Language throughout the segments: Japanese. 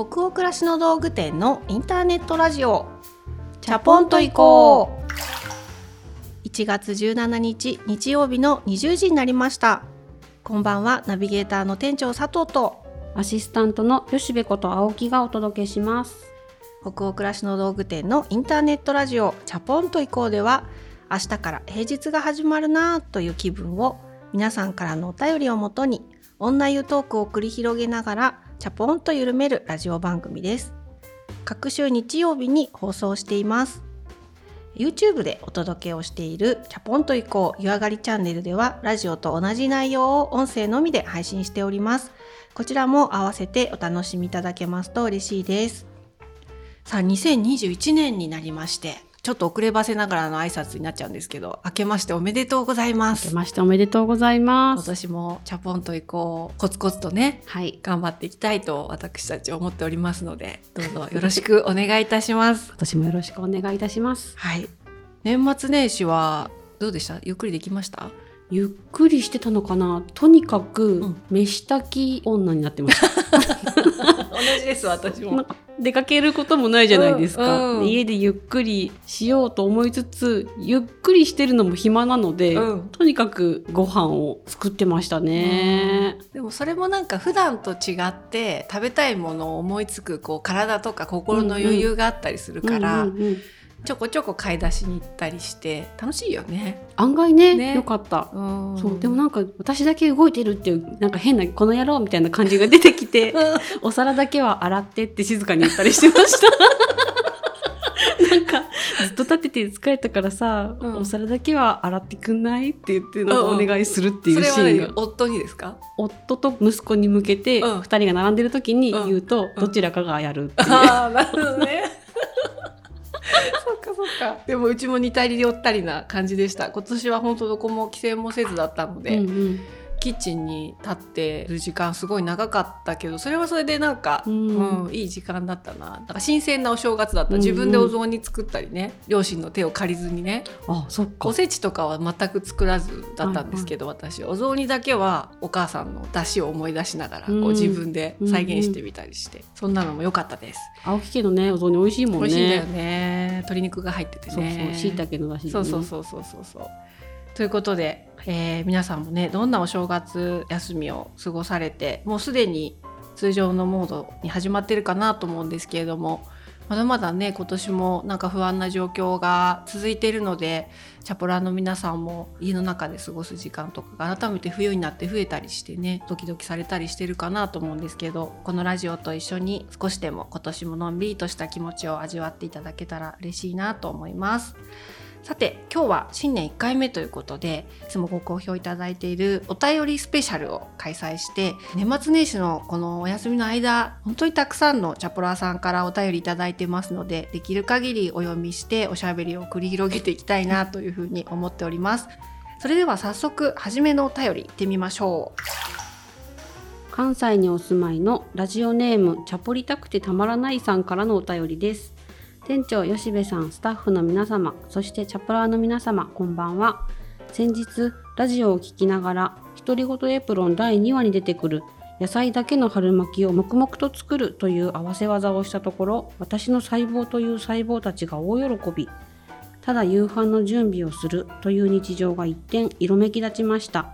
北欧暮らしの道具店のインターネットラジオ。チャポンと行こう。1月17日日曜日の20時になりました。こんばんはナビゲーターの店長佐藤と。アシスタントの吉部こと青木がお届けします。北欧暮らしの道具店のインターネットラジオ。チャポンと行こうでは明日から平日が始まるなという気分を皆さんからのお便りをもとに女湯トークを繰り広げながらチャポンと緩めるラジオ番組です。各週日曜日に放送しています。YouTube でお届けをしているチャポンと行こう湯上がりチャンネルではラジオと同じ内容を音声のみで配信しております。こちらも合わせてお楽しみいただけますと嬉しいです。さあ2021年になりましてちょっと遅ればせながらの挨拶になっちゃうんですけど明けましておめでとうございます。明けましておめでとうございま今す年もチャポンと行こうコツコツとねはい。頑張っていきたいと私たち思っておりますのでどうぞよろしくお願いいたします。今年もよろしくお願いいたします。はい。年末年始はどうでした？ゆっくりできました？ゆっくりしてたのかな？とにかく、うん。飯炊き女になってました。同じです私なんか出かけることもないじゃないですか、うん家でゆっくりしようと思いつつゆっくりしてるのも暇なので、うん。とにかくご飯を作ってましたね、でもそれもなんか普段と違って食べたいものを思いつくこう体とか心の余裕があったりするから、うんうんうんちょこちょこ買い出しに行ったりして楽しいよね。案外ねね。よかった。うん。そうでもなんか私だけ動いてるっていうなんか変なこの野郎みたいな感じが出てきてお皿だけは洗ってって静かに言ったりしてました。なんかずっと立ってて疲れたからさ、うん。お皿だけは洗ってくんないって言ってお願いするっていうシーンが、何？夫にですか？夫と息子に向けてうん。2人が並んでる時に言うと、うん。どちらかがやるっていう、ああなるほどね。そっかそっか。でもうちも似たり寄ったりな感じでした。今年は本当どこも規制もせずだったので、うんうんキッチンに立ってる時間すごい長かったけどそれはそれでなんか、ううんんいい時間だったな。なんか新鮮なお正月だった、うん。うん自分でお雑煮作ったりね両親の手を借りずにね。あそっか。おせちとかは全く作らずだったんですけど、私お雑煮だけはお母さんの出汁を思い出しながらこううん自分で再現してみたりして、そんなのも良かったです。青木家のねお雑煮美味しいもんね。美味しいんだよね。鶏肉が入っててそうねそう。椎茸のだし、ね、そうそうそうそうそうそうということで、えー皆さんもねどんなお正月休みを過ごされてもうすでに通常のモードに始まってるかなと思うんですけれどもまだまだね今年もなんか不安な状況が続いているのでチャポラーの皆さんも家の中で過ごす時間とかが改めて冬になって増えたりしてねドキドキされたりしてるかなと思うんですけどこのラジオと一緒に少しでも今年ものんびりとした気持ちを味わっていただけたら嬉しいなと思います。さて今日は新年1回目ということでいつもご好評いただいているお便りスペシャルを開催して年末年始のこのお休みの間本当にたくさんのチャポラーさんからお便りいただいてますのでできる限りお読みしておしゃべりを繰り広げていきたいなというふうに思っております。それでは早速初めのお便り行ってみましょう。関西にお住まいのラジオネームチャポりたくてたまらないさんからのお便りです店長吉部さんスタッフの皆様そしてチャポラーの皆様こんばんは。先日ラジオを聞きながら独り言エプロン第2話に出てくる野菜だけの春巻きを黙々と作るという合わせ技をしたところ私の細胞という細胞たちが大喜び。ただ夕飯の準備をするという日常が一転色めき立ちました。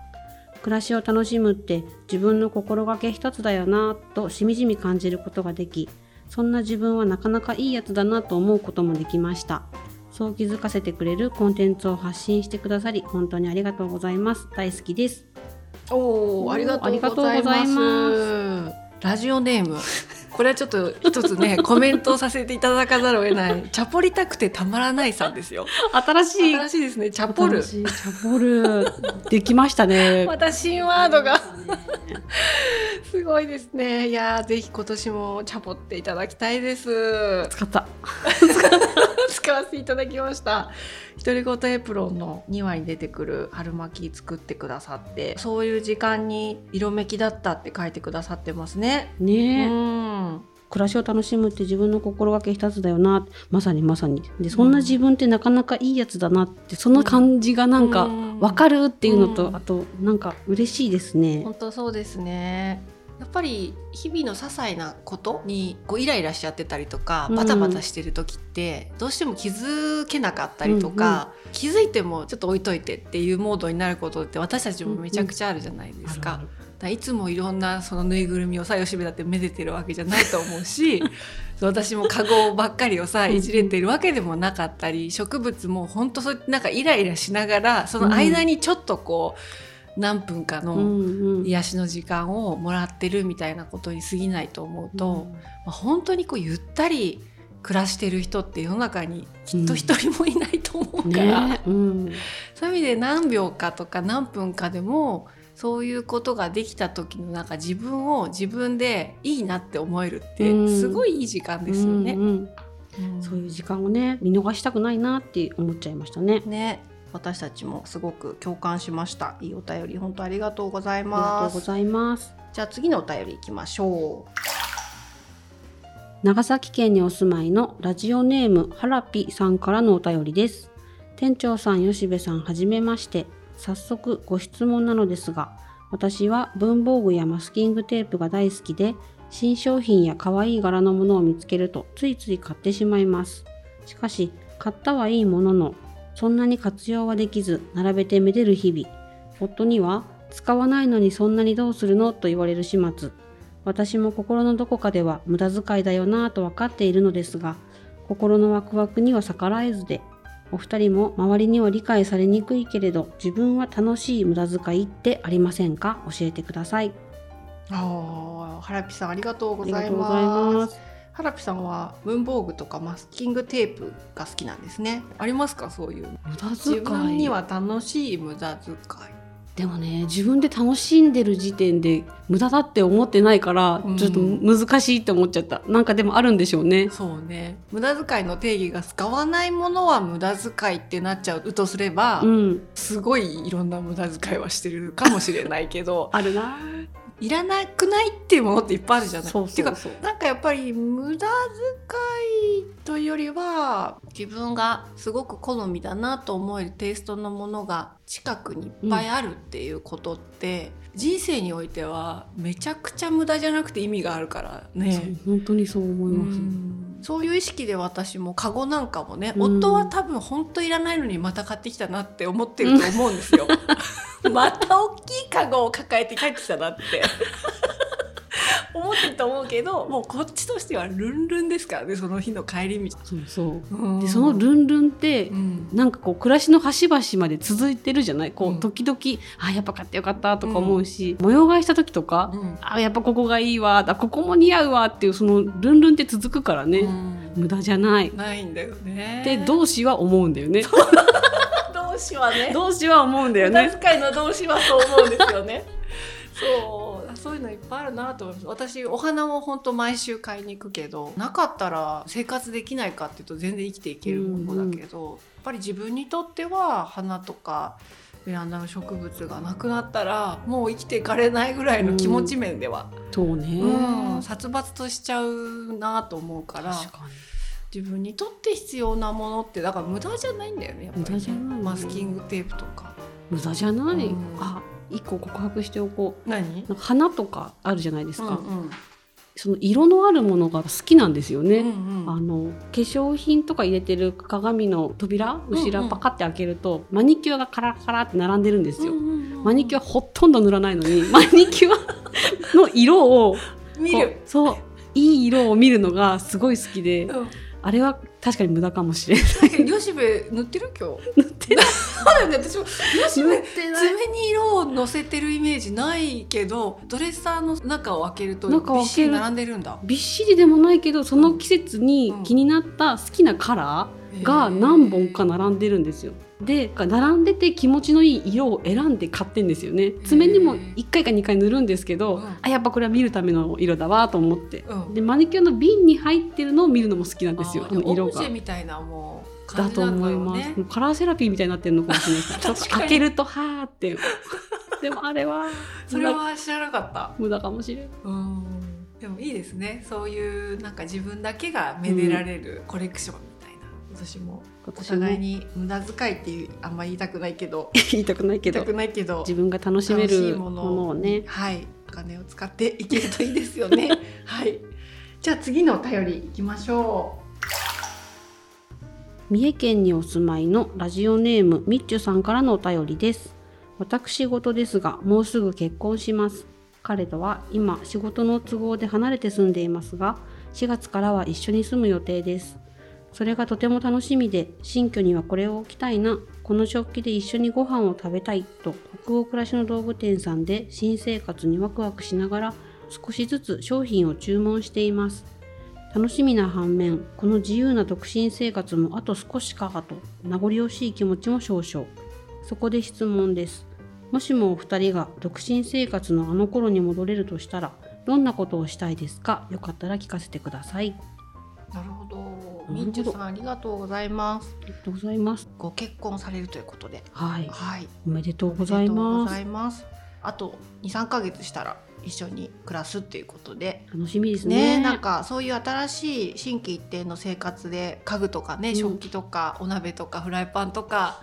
暮らしを楽しむって自分の心がけ一つだよなぁとしみじみ感じることができそんな自分はなかなかいいやつだなと思うこともできましたそう気づかせてくれるコンテンツを発信してくださり本当にありがとうございます大好きですおーありがとうございありがとうございます。ラジオネーム。これはちょっと一つね コメントをさせていただかざるを得ないチャポりたくてたまらないさんですよ。新しい新しいですねチャポルチャポルできましたねまた新ワードがすごいですね。いやーぜひ今年もチャポっていただきたいです。使った使わせていただきました。独り言エプロンの2話に出てくる春巻き作ってくださって、そういう時間に色めきだったって書いてくださってますね。ねえ、うん。暮らしを楽しむって自分の心がけ一つだよな。まさにまさに。でそんな自分ってなかなかいいやつだなってその感じがなんかうん。分かるっていうのと、うん。あとなんか嬉しいですね。本当そうですね。やっぱり日々の些細なことにこうイライラしちゃってたりとかうん。バタバタしてる時ってどうしても気づけなかったりとか、気づいてもちょっと置いといてっていうモードになることって私たちもめちゃくちゃあるじゃないですか。あるあるだいつもいろんなそのぬいぐるみをさ吉部だってめでてるわけじゃないと思うし 私もカゴばっかりをさうん。いじれてるわけでもなかったり植物も本当そうなんかイライラしながらその間にちょっとこう何分かのうんうん。癒しの時間をもらってるみたいなことに過ぎないと思うと、まあ、本当にこうゆったり暮らしてる人って世の中にきっと一人もいないと思うから、ねうん。そういう意味で何秒かとか何分かでもそういうことができた時のなんか自分を自分でいいなって思えるってうんすごいいい時間ですよね。うんうんうんそういう時間をね見逃したくないなって思っちゃいましたね。ね私たちもすごく共感しました。いいお便り本当ありがとうございありがます。とうございます。じゃあ次のお便りいきましょ長崎県にお住まいのラジオネームはらぴさんからのお便りです。店長さん、吉部さん、はじめまして。早速ご質問なのですが、私は文房具やマスキングテープが大好きで、新商品や可愛い柄のものを見つけるとついつい買ってしまいます。しかし、買ったはいいものの、そんなに活用はできず、並べてめでる日々。夫には、使わないのにそんなにどうするの？と言われる始末。私も心のどこかでは無駄遣いだよなぁと分かっているのですが、心のワクワクには逆らえずで、お二人も周りには理解されにくいけれど、自分は楽しい無駄遣いってありませんか？教えてください。う。ああ、はらぴさんありがとうあございま。ますす。はらぴさんは文房具とかマスキングテープが好きなんですね。ありますか？そういう。無駄自分には楽しい無駄遣い。でもね、自分で楽しんでる時点で無駄だって思ってないから、うんちょっと難しいって思っちゃった。なんかでもあるんでしょうね。そうね。無駄遣いの定義が使わないものは無駄遣いってなっちゃうとすれば、うん。すごいいろんな無駄遣いはしてるかもしれないけど あるな。いらなくないっていうものっていっぱいあるじゃない。そうっていうかそう。なんかやっぱり無駄遣いというよりは自分がすごく好みだなと思えるテイストのものが近くにいっぱいあるっていうことって、人生においてはめちゃくちゃ無駄じゃなくて意味があるからね。そう本当にそう思います。うんそういう意識で私もカゴなんかもね、うん夫は多分本当いらないのにまた買ってきたなって思ってると思うんですよ。また大きいカゴを抱えて帰ってきたなって。思ってると思うけどもうこっちとしてはルンルンですからねその日の帰り道。そうそう。うん。でそのルンルンってうん。なんかこう暮らしの端々まで続いてるじゃない？こう、うん。時々あやっぱ買ってよかったとか思うし、模様替えした時とか、うん。あやっぱここがいいわあここも似合うわっていうそのルンルンって続くからね、うん。無駄じゃない。っないんだよね。て同志は思うんだよね 動詞はね。同志は思うんだよ無駄ね遣いの動詞はそう思うんですよね。そう。そういうのいっぱいあるなと思います。私お花を本当毎週買いに行くけどなかったら生活できないかっていうと全然生きていけるものだけど、やっぱり自分にとっては花とかベランダの植物がなくなったらもう生きていかれないぐらいの気持ち面では、そうね、うん。殺伐としちゃうなと思うから。確かに自分にとって必要なものってだから無駄じゃないんだよねやっぱりね。無駄じゃない。マスキングテープとか。無駄じゃない、うん。あ一個告白しておこ何？うなんか花とかあるじゃないですか、うんうん。その色のあるものが好きなんですよね、うんうん。あの化粧品とか入れてる鏡の扉ん後ろパカって開けると、マニキュアがカラカラって並んでるんですよ、うんうんうん。マニキュアほとんど塗らないのに マニキュアの色を見る、そういい色を見るのがすごい好きで。うん、あれは確かに無駄かもしれない。よしべ塗ってる？今日。塗ってない。そうだよね。私もよしべ塗ってない。爪に色をのせてるイメージないけどドレッサーの中を開けるとびっしり並んでるんだ。びっしりでもないけどその季節に気になった好きなカラーが何本か並んでるんですよ。で並んでて気持ちのいい色を選んで買ってんですよね。爪にも1回か2回塗るんですけど、うん。あやっぱこれは見るための色だわと思って、うん。でマニキュアの瓶に入ってるのを見るのも好きなんですよ色が。みたいなもうだと思います、よねカラーセラピーみたいになってるのかもしれない ちょっと開けるとはーって。でもあれは それは知らなかった。無駄かもしれん。うん。でもいいですね。そういうなんか自分だけがめでられるコレクション。み私もお互いに無駄遣いっていうあんま言いたくないけど。言いたくないけど。言いたくないけど。自分が楽しめるももの。のをね。はい。お金を使っていけるといいですよね。はい。じゃあ次のお便りいきましょ三重県にお住まいのラジオネームみっちゅさんからのお便りです。私事ですがもうすぐ結婚します。彼とは今仕事の都合で離れて住んでいますが4月からは一緒に住む予定ですそれがとても楽しみで新居にはこれを置きたいな。この食器で一緒にご飯を食べたいと北欧暮らしの道具店さんで新生活にワクワクしながら少しずつ商品を注文しています。楽しみな反面この自由な独身生活もあと少しかと名残惜しい気持ちも少々。そこで質問です。もしもお二人が独身生活のあの頃に戻れるとしたらどんなことをしたいですか？よかったら聞かせてください。なるほど。みんちゅさんありがとうございます。ありがとうございます。ご結婚されるということで。はい。はい。おめでとうごございごます。ざいます。あと2、3ヶ月したら一緒に暮らすっていうことで。楽しみですね。ねなんかそういう新しい心機一転の生活で家具とかね、うん。食器とかお鍋とかフライパンとか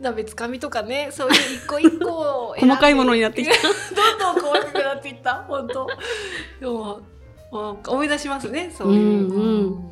鍋つかみとかねそういう一個一個 細かいものになってきた。どんどん細かくなっていった。本当。でも思い出しますねそういう、うんうんうん。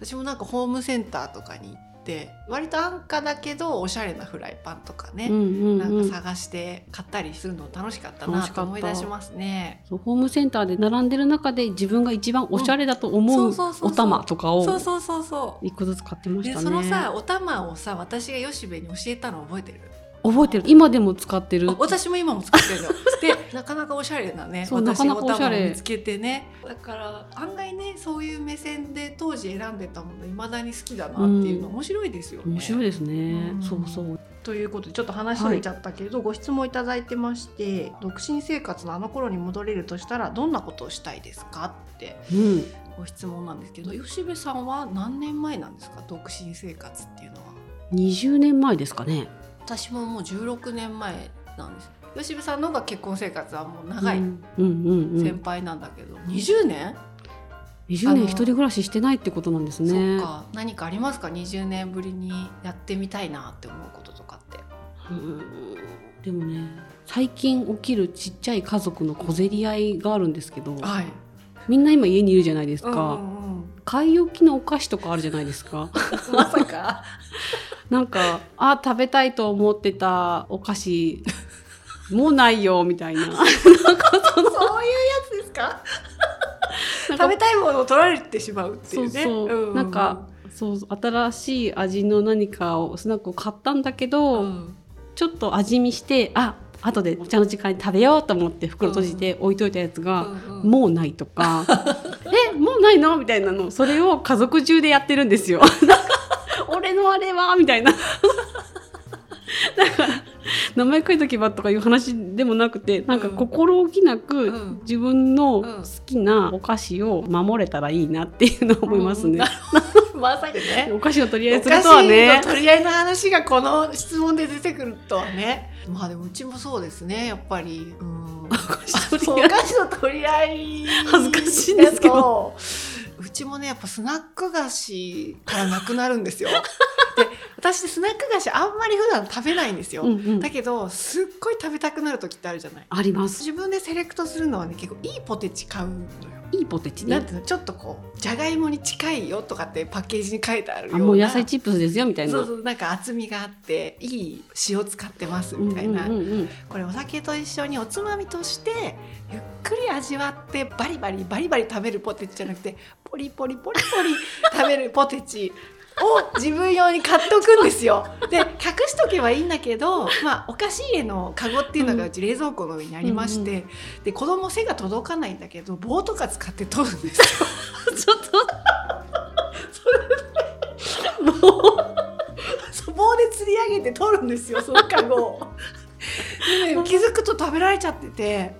私もなんかホームセンターとかに行って割と安価だけどおしゃれなフライパンとかね、うんうんなん。うんか探して買ったりするの楽しかったなと思い出しますね。そうホームセンターで並んでる中で自分が一番おしゃれだと思そうお玉とかをそうそうそうそう。一個ずつ買ってましでたね。そのさお玉をさ私が吉部に教えたの覚えてる？覚えてる。今でも使ってる。あ私も今も使ってるの。でなかなかおしゃれなねそう私なかなかおしゃれ。見つけてね。だから案外ねそういう目線で当時選んでたものいまだに好きだなっていうのうん。面白いですよね。面白いですね、うん。そうそう。ということでちょっと話それちゃったけど、ご質問いただいてまして独身生活のあの頃に戻れるとしたらどんなことをしたいですかってうん。ご質問なんですけど吉部さんは何年前なんですか独身生活っていうのは？20年前ですかね私ももう16年前なんです。吉部さんの方が結婚生活はもう長いうんうんうんうん。先輩なんだけど、20年、20あの年一人暮らししてないってことなんですね。そっか。何かありますか？20年ぶりにやってみたいなって思うこととかって。うん。でもね最近起きるちっちゃい家族の小競り合いがあるんですけどはい。みんな今家にいるじゃないですか、うんうんうん。買い置きのお菓子とかあるじゃないですか。まさかなんかあ食べたいと思ってたお菓子もうないよみたいな。なんかその。そういうやつです か？食べたいものを取られてしまうっていそうう。ねそう、うなんかそう新しい味の何かをスナックを買ったんだけど、うん。ちょっと味見してあ後でお茶の時間に食べようと思って袋閉じて置いといたやつが、うんうん。もうないとか。えもうないの？みたいなの。それを家族中でやってるんですよ。俺のあれは？みたいな。だから名前書いとけばとかいう話でもなくてなんかうん心置きなく、うん。自分のうん好きなお菓子を守れたらいいなっていうのを思いますね。まさに ね。お菓子の取り合いするとはね。お菓子の取り合いの話がこの質問で出てくるとはね。まあでもうちもそうですねやっぱり。うん。お菓子の取り合い。恥ずかしいんですけどうちもねやっぱスナック菓子からなくなるんですよ。で私スナック菓子あんまり普段食べないんですよ、うんうん。だけどすっごい食べたくなる時ってあるじゃない。あります。自分でセレクトするのはね結構いいポテチ買うのよいいポテチねなんて。いうのちょっとこうじゃがいもに近いよとかってパッケージに書いてあるようなあもう野菜チップスですよみたいな。そうそうなんか厚みがあっていい塩使ってますみたいな、うんうんうんうんこれお酒と一緒におつまみとしてゆっくり味わってバリバリバリバリ食べるポテチじゃなくてポリポリポリポリ食べるポテチを自分用に買っておくんですよ。で隠しとけばいいんだけど、まあ、お菓子入れのカゴっていうのがうち冷蔵庫の上にありまして、うんで子供背が届かないんだけど棒とか使って取るんですよ。ちょっとそう棒で釣り上げて取るんですよそのカゴを。でね気づくと食べられちゃってて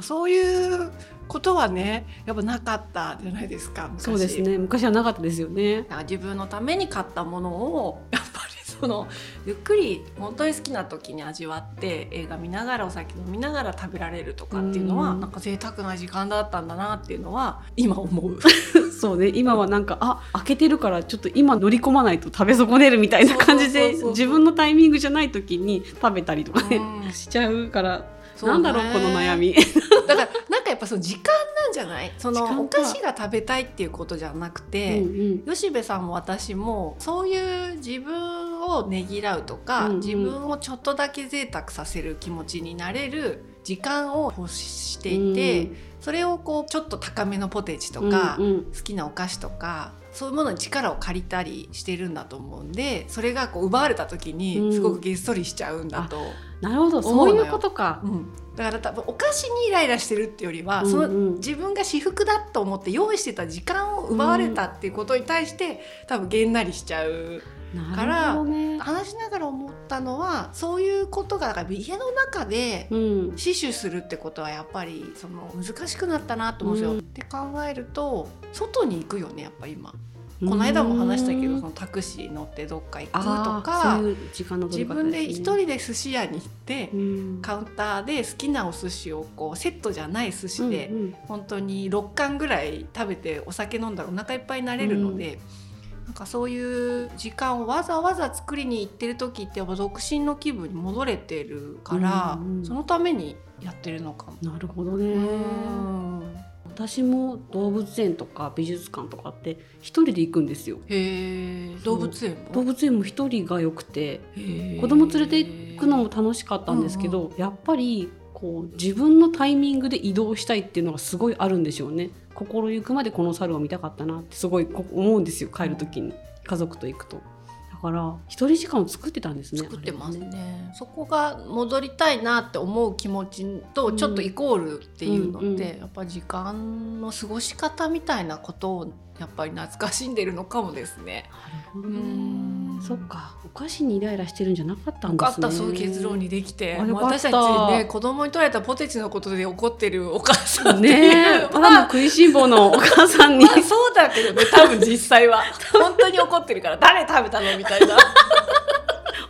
そういうことはねやっぱなかったじゃないですか昔。そうですね。昔はなかったですよね。自分のために買ったものを やっぱりそのゆっくり本当に好きな時に味わって映画見ながらお酒飲みながら食べられるとかっていうのはうん。なんか贅沢な時間だったんだなっていうのは今思う。そうね。今はなんかあ開けてるからちょっと今乗り込まないと食べ損ねるみたいな感じで自分のタイミングじゃない時に食べたりとかね、うん。しちゃうからそうね。なんだろうこの悩み。だからかやっぱその時間なんじゃない？そのお菓子が食べたいっていうことじゃなくて、うん吉部さんも私もそういう自分をねぎらうとか、うんうん。自分をちょっとだけ贅沢させる気持ちになれる時間を欲していて、それをこうちょっと高めのポテチとか、うんうん。好きなお菓子とかそういうものに力を借りたりしてるんだと思うんでそれがこう奪われた時うん。にすごくげっそりしちゃうんだと。なるほど。そうういうことか。うん。だから多分お菓子にイライラしてるっていうよりは、そのうん。うん自分が私服だと思って用意してた時間を奪われたっていうことに対して、多分げんなりしちゃうほどね。話しながら思ったのはそういうことがだから家の中でうん。死守するってことはやっぱりその難しくなったなと思うんですよ。うん。って考えると外に行くよねやっぱ今。この間も話したけどそのタクシー乗ってどっか行くとかそういう時間の取自分で一人で寿司屋に行って。うん。カウンターで好きなお寿司をこうセットじゃない寿司で、うんうん。本当に6貫ぐらい食べてお酒飲んだらお腹いっぱいになれるので、なんかそういう時間をわざわざ作りに行ってる時ってやっぱ独身の気分に戻れてるから、うんうん。そのためにやってるのかも。なるほどね。うん。私も動物園とか美術館とかって一人で行くんですよ。へえ。動物園も？動物園も一人が良くて子供連れて行くのも楽しかったんですけど、やっぱりこう自分のタイミングで移動したいっていうのがすごいあるんでしょうね心ゆくまでこの猿を見たかったなってすごいこ思うんですよ帰る時に。家族と行くと。だから一人時間を作ってたんですね作ってますあれは。ねそこが戻りたいなって思う気持ちとちょっとイコールっていうのって、うんうん。やっぱ時間の過ごし方みたいなことをやっぱり懐かしんでるのかもですね。うなるほどね。んそっか。お菓子にイライラしてるんじゃなかったんよですね。かったそういう結論にできて。私たちね子供に取られたポテチのことで怒ってるお母さんってねいう。え。ただの食いしん坊のお母さんに。まあそうだけどね。多分実際は。本当に怒ってるから。誰食べたのみたいな。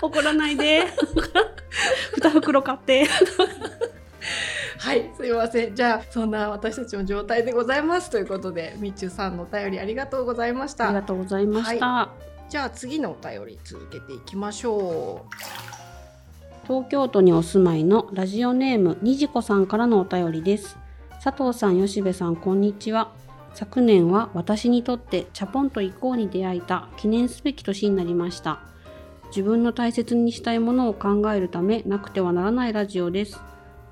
怒らないで。二袋買って。はい、すいません。じゃあ、そんな私たちの状態でございます。ということで、みちゅさんのお便りありがとうございました。ありがとうございました、じゃあ、次のお便り続けていきましょう。東京都にお住まいのラジオネームにじこさんからのお便りです。佐藤さん吉部さんこんにちは。昨年は私にとってチャポンと以降に出会えた記念すべき年になりました。自分の大切にしたいものを考えるためなくてはならないラジオです。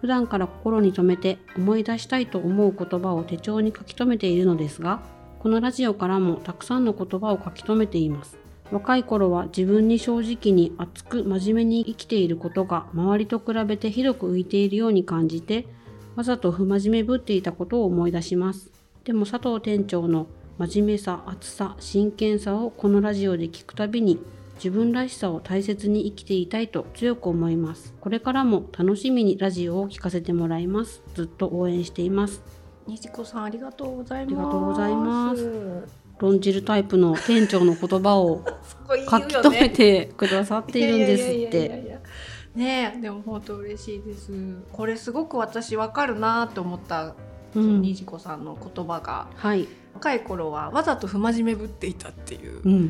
普段から心に留めて思い出したいと思う言葉を手帳に書き留めているのですがこのラジオからもたくさんの言葉を書き留めています。若い頃は自分に正直に熱く真面目に生きていることが周りと比べて広く浮いているように感じてわざと不真面目ぶっていたことを思い出しますでも佐藤店長の真面目さ熱さ真剣さをこのラジオで聞くたびに自分らしさを大切に生きていたいと強く思いますこれからも楽しみにラジオを聞かせてもらいますずっと応援していますう。にじこさん、ありがとうございます。ありがとうございます論じるタイプの店長の言葉を書き留めてくださっているんですって。ねえ、でも本当嬉しいです。これすごく私わかるなと思った、うんにじこさんの言葉が、はい。若い頃はわざと不真面目ぶっていたっていう。うんうんう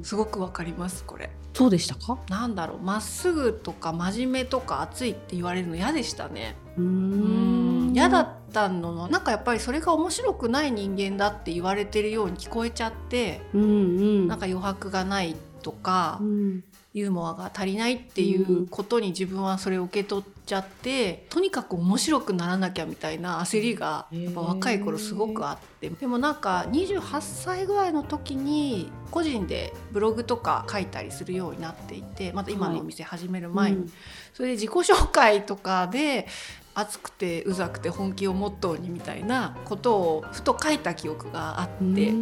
ん。すごくわかりますこれ。そうでしたか？なんだろうまっすぐとか真面目とか熱いって言われるの嫌でしたね。うんん。嫌だったのなんかやっぱりそれが面白くない人間だって言われてるように聞こえちゃってうんうん。なんか余白がないとか、うん。ユーモアが足りないっていうことに自分はそれを受け取っちゃってとにかく面白くならなきゃみたいな焦りがやっぱ若い頃すごくあってでもなんか28歳ぐらいの時に個人でブログとか書いたりするようになっていてまた今のお店始める前に、うんそれで自己紹介とかで熱くてうざくて本気をモットーにみたいなことをふと書いた記憶があって、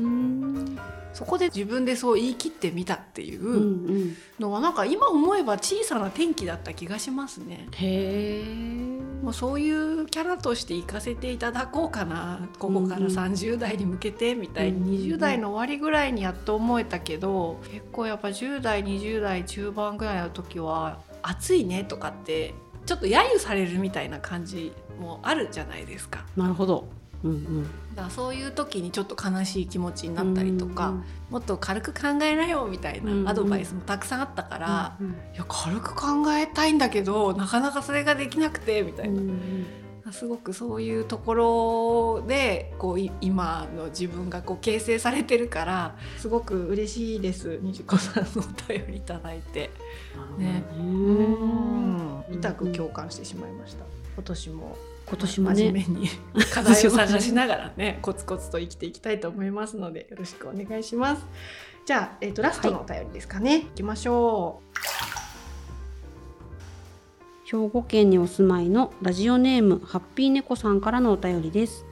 そこで自分でそう言い切ってみたっていうのはなんか今思えば小さな転機だった気がしますね。へえ。もうそういうキャラとして行かせていただこうかなここからうんうん30代に向けてみたいに、うんうんうん20代の終わりぐらいにやっと思えたけど結構やっぱ10代20代中盤ぐらいの時は「暑いね」とかってちょっと揶揄されるみたいな感じもあるじゃないですか。なるほど。うんうん。だからそういう時にちょっと悲しい気持ちになったりとか、もっと軽く考えなよみたいうんうん。なアドバイスもたくさんあったから、うんいや軽く考えたいんだけどなかなかそれができなくてみたいな、すごくそういうところでこうい今の自分がこう形成されてるからすごく嬉しいですにじこさんのお便りいただいて。ね。うん痛く共感してしまいました。今年も今年もね。真面目に。課題を探しながらねコツコツと生きていきたいと思いますのでよろしくお願いします。じゃあ、えー、とラストのお便りですかね、い、きましょ兵庫県にお住まいのラジオネームハッピー猫さんからのお便りです。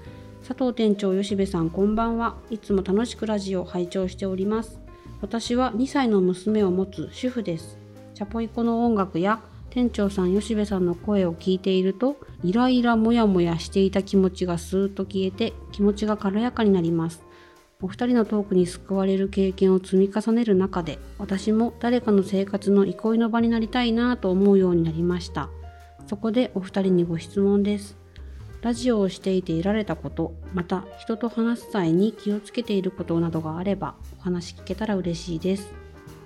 佐藤店長吉部さんこんばんは。いつも楽しくラジオを拝聴しております。私は2歳の娘を持つ主婦です。チャポイコの音楽や店長さん吉部さんの声を聞いているとイライラモヤモヤしていた気持ちがスーッと消えて気持ちが軽やかになります。お二人のトークに救われる経験を積み重ねる中で私も誰かの生活の憩いの場になりたいなと思うようになりました。そこでお二人にご質問です。ラジオをしていて得られたことまた人と話す際に気をつけていることなどがあればお話聞けたら嬉しいです。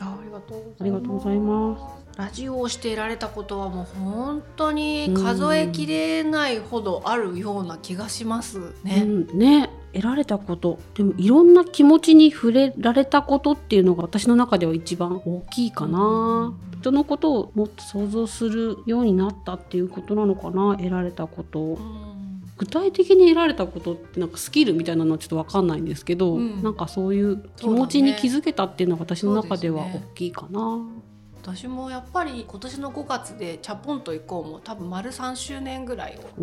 ありがとうございますラジオをしていられたことはもう本当に数えきれないほどあるような気がしますね。うん、ね。得られたことでもいろんな気持ちに触れられたことっていうのが私の中では一番大きいかな、人のことをもっと想像するようになったっていうことなのかな得られたこと。うん。具体的に得られたことってなんかスキルみたいなのはちょっと分かんないんですけど、うん。なんかそういう気持ちに気づけたっていうのが私の中では大きいかな。私もやっぱり今年の5月でチャポンと行こうも多分丸3周年ぐらいを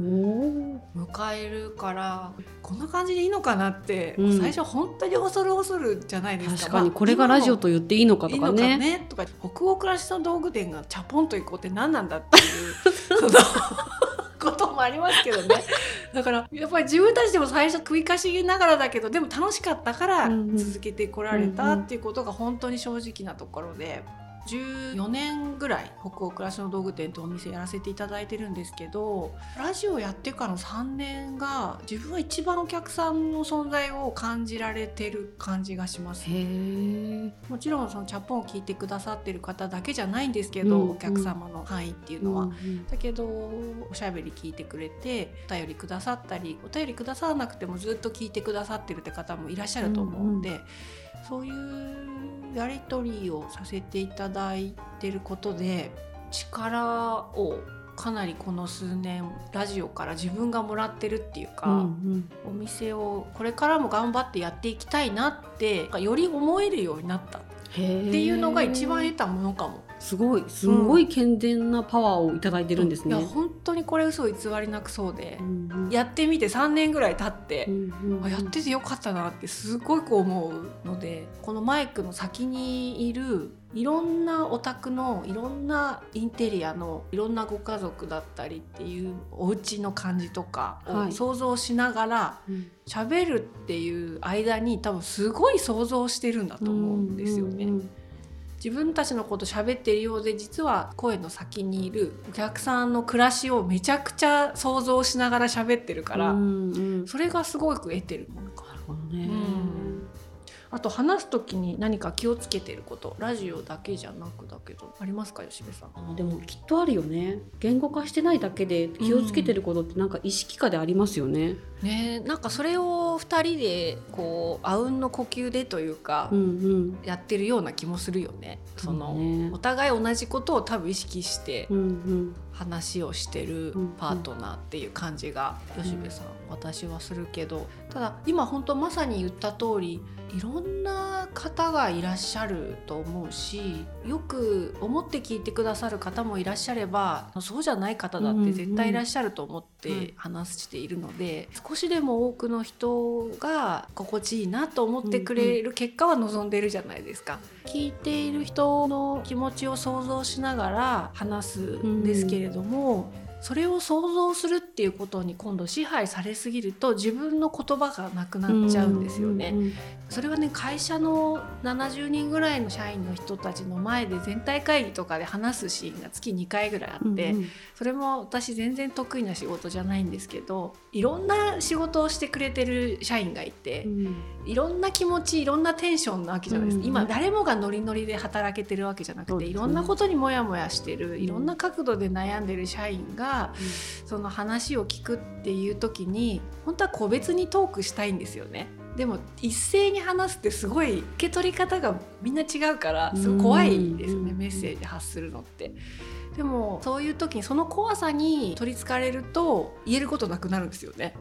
迎えるからこんな感じでいいのかなって、うん。最初本当に恐る恐るじゃないですか。確かにこれがラジオと言っていいのかといいのかかね。ねとか北欧暮らしの道具店がチャポンと行こうって何なんだっていうその こともありますけどね。だからやっぱり自分たちでも最初食いかしげながらだけどでも楽しかったからうんうん。続けてこられたっていうことが本当に正直なところで。14年ぐらい北欧暮らしの道具店とお店やらせていただいてるんですけどラジオやってからの3年が自分は一番お客さんの存在を感じられてる感じがします。もちろんそのチャポンを聞いてくださってる方だけじゃないんですけど、うんお客様の範囲っていうのは。うんうんだけどおしゃべり聞いてくれてお便りくださったりお便りくださらなくてもずっと聞いてくださってるって方もいらっしゃると思うんで、そういうやり取りをさせていただいてることで力をかなりこの数年ラジオから自分がもらってるっていうか。うんお店をこれからも頑張ってやっていきたいなってより思えるようになったっ。ていうのが一番得たものかも。すごいすごい健全なパワーをいただいてるんですね。いや本当にこれ嘘偽りなくそうで。う、んうん。やってみて3年ぐらい経ってう、んうんあやっててよかったなってすごく思うのでこのマイクの先にいるいろんなお宅のいろんなインテリアのいろんなご家族だったりっていうお家の感じとかはい。を想像しながらうん。喋るっていう間に多分すごい想像してるんだと思うんですよね。うんうん自分たちのこと喋ってるようで実は声の先にいるお客さんの暮らしをめちゃくちゃ想像しながら喋ってるから、それがすごく得てるものかなるほどね。うんあと話す時に何か気をつけてることラジオだけじゃなくだけどありますか吉部さん？あでもきっとあるよね言語化してないだけで気をつけてることってなんか意識化でありますよね。ねえなんかそれを2人でこうあうんの呼吸でというか、うんうんやってるような気もするよね。そのねお互い同じことを多分意識してうんうん話をしてるうんパートナーっていう感じが吉部さん、私はするけどただ今本当まさに言った通りいろんな方がいらっしゃると思うしよく思って聞いてくださる方もいらっしゃればそうじゃない方だって絶対いらっしゃると思って話しているので、少しでも多くの人が心地いいなと思ってくれる結果は望んでるじゃないですか。聞いている人の気持ちを想像しながら話すんですけれども、それを想像するっていうことに今度支配されすぎると自分の言葉がなくなっちゃうんですよね。それはね会社の70人ぐらいの社員の人たちの前で全体会議とかで話すシーンが月2回ぐらいあって、うんうん。それも私全然得意な仕事じゃないんですけどいろんな仕事をしてくれてる社員がいて、うんいろんな気持ちいろんなテンションなわけじゃないですか、うん今誰もがノリノリで働けてるわけじゃなくて、ねいろんなことにモヤモヤしてるいろんな角度で悩んでる社員が、その話を聞くっていう時に本当は個別にトークしたいんですよね。でも一斉に話すってすごい受け取り方がみんな違うからすごい怖いですよね、うんメッセージ発するのって。でもそういう時にその怖さに取りつかれると言えることなくなるんですよね。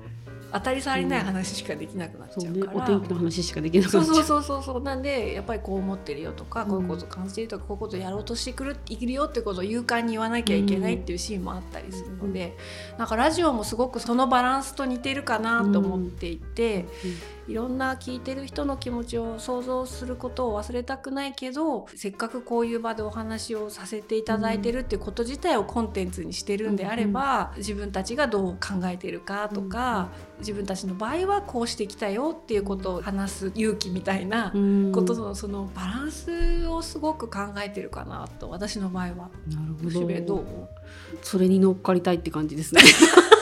当たり障りない話しかできなくなっちゃうから。ねお天気の話しかできなくなっちゃう。そうそうそうそう。そうなんでやっぱりこう思ってるよとか、こういうこと感じてるとかこういうことやろうとしてくるいるよってことを勇敢に言わなきゃいけないっていうシーンもあったりするので、なんかラジオもすごくそのバランスと似てるかなと思っていて、いろんな聞いてる人の気持ちを想像することを忘れたくないけどせっかくこういう場でお話をさせていただいてるっていうこと自体をコンテンツにしてるんであれば、自分たちがどう考えてるかとか、自分たちの場合はこうしてきたよっていうことを話す勇気みたいなうん。ことのそのバランスをすごく考えてるかなと私の場合は。なるほど。それに乗っかりたいって感じですね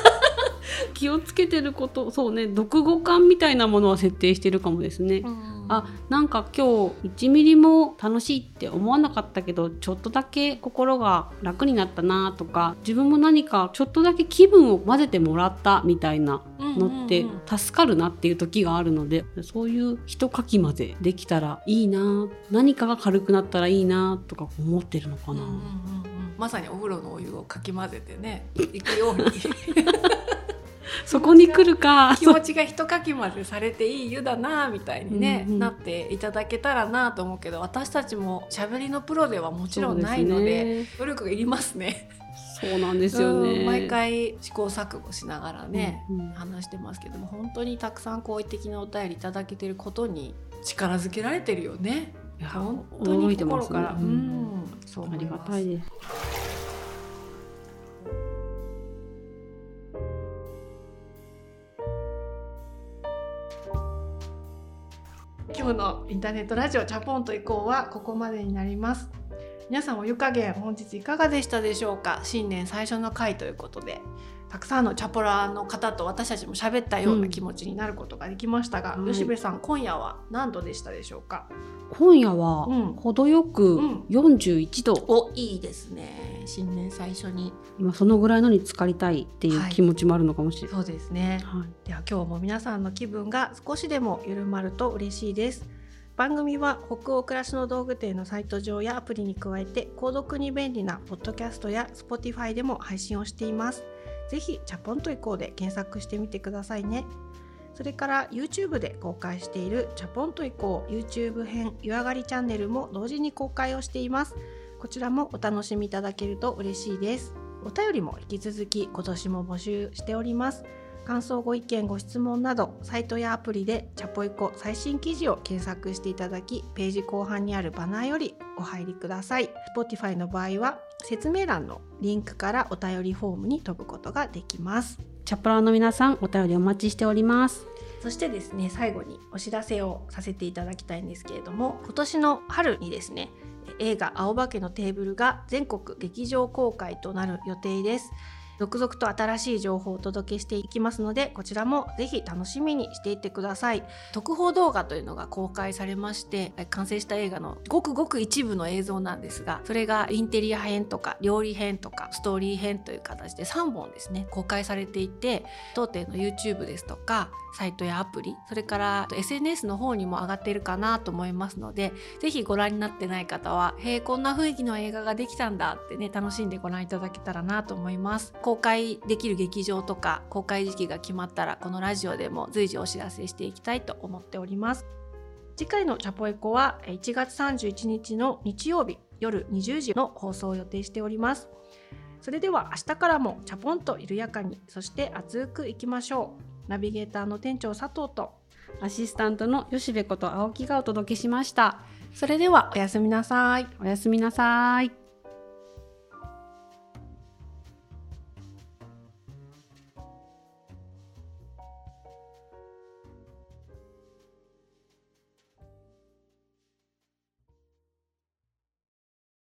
気をつけてることそうね読語感みたいなものは設定してるかもですね、あなんか今日1ミリも楽しいって思わなかったけどちょっとだけ心が楽になったなとか自分も何かちょっとだけ気分を混ぜてもらったみたいなのって助かるなっていう時があるのでそういう一かき混ぜできたらいいな何かが軽くなったらいいなとか思ってるのかな。うんうんうんうん。まさにお風呂のお湯をかき混ぜてね行くようにそこに来るか気持ちが一かき混ぜされていい湯だなみたいにね、うんうんなっていただけたらなと思うけど私たちもしゃべりのプロではもちろんないので努力がいりますね。そうなんですよね。うん毎回試行錯誤しながらね、うんうん話してますけども本当にたくさん好意的なお便りいただけてることに力づけられてるよね。本当に心から、ううんん、そう思ありがたいです。今日のインターネットラジオチャポンと以降はここまでになります。皆さんお湯加減本日いかがでしたでしょうか？新年最初の回ということで。たくさんのチャポラーの方と私たちも喋ったような気持ちになることができましたが、うん。吉部さん今夜は何度でしたでしょうか？今夜はうん。程よくうん。41度、おいいですね。新年最初に。今そのぐらいのに浸かりたいっていう気持ちもあるのかもしれない。そうですね。はい。では今日も皆さんの気分が少しでも緩まると嬉しいです。番組は北欧暮らしの道具店のサイト上やアプリに加えて購読に便利なポッドキャストや Spotify でも配信をしていますぜひチャポンと以降で検索してみてくださいね。それから YouTube で公開しているチャポンと以降 YouTube 編湯上がりチャンネルも同時に公開をしています。こちらもお楽しみいただけると嬉しいです。お便りも引き続き今年も募集しております。感想ご意見ご質問などサイトやアプリでチャポイコ最新記事を検索していただきページ後半にあるバナーよりお入りください。Spotify の場合は説明欄のリンクからお便りフォームに飛ぶことができますチャプラーの皆さんお便りお待ちしております。そしてですね最後にお知らせをさせていただきたいんですけれども今年の春にですね映画「青化けのテーブル」が全国劇場公開となる予定です続々と新しい情報をお届けしていきますのでこちらもぜひ楽しみにしていてください。特報動画というのが公開されまして完成した映画のごくごく一部の映像なんですがそれがインテリア編とか料理編とかストーリー編という形で3本ですね公開されていて当店の YouTube ですとかサイトやアプリそれから SNS の方にも上がっているかなと思いますのでぜひご覧になってない方は「へえこんな雰囲気の映画ができたんだ」ってね楽しんでご覧いただけたらなと思います。公開できる劇場とか公開時期が決まったらこのラジオでも随時お知らせしていきたいと思っております次回のチャポエコは1月31日の日曜日夜20時の放送を予定しておりますそれでは明日からもチャポンと緩やかにそして熱くいきましょうナビゲーターの店長佐藤とアシスタントの吉部こと青木がお届けしました。それではおやすみなさいおやすみなさい。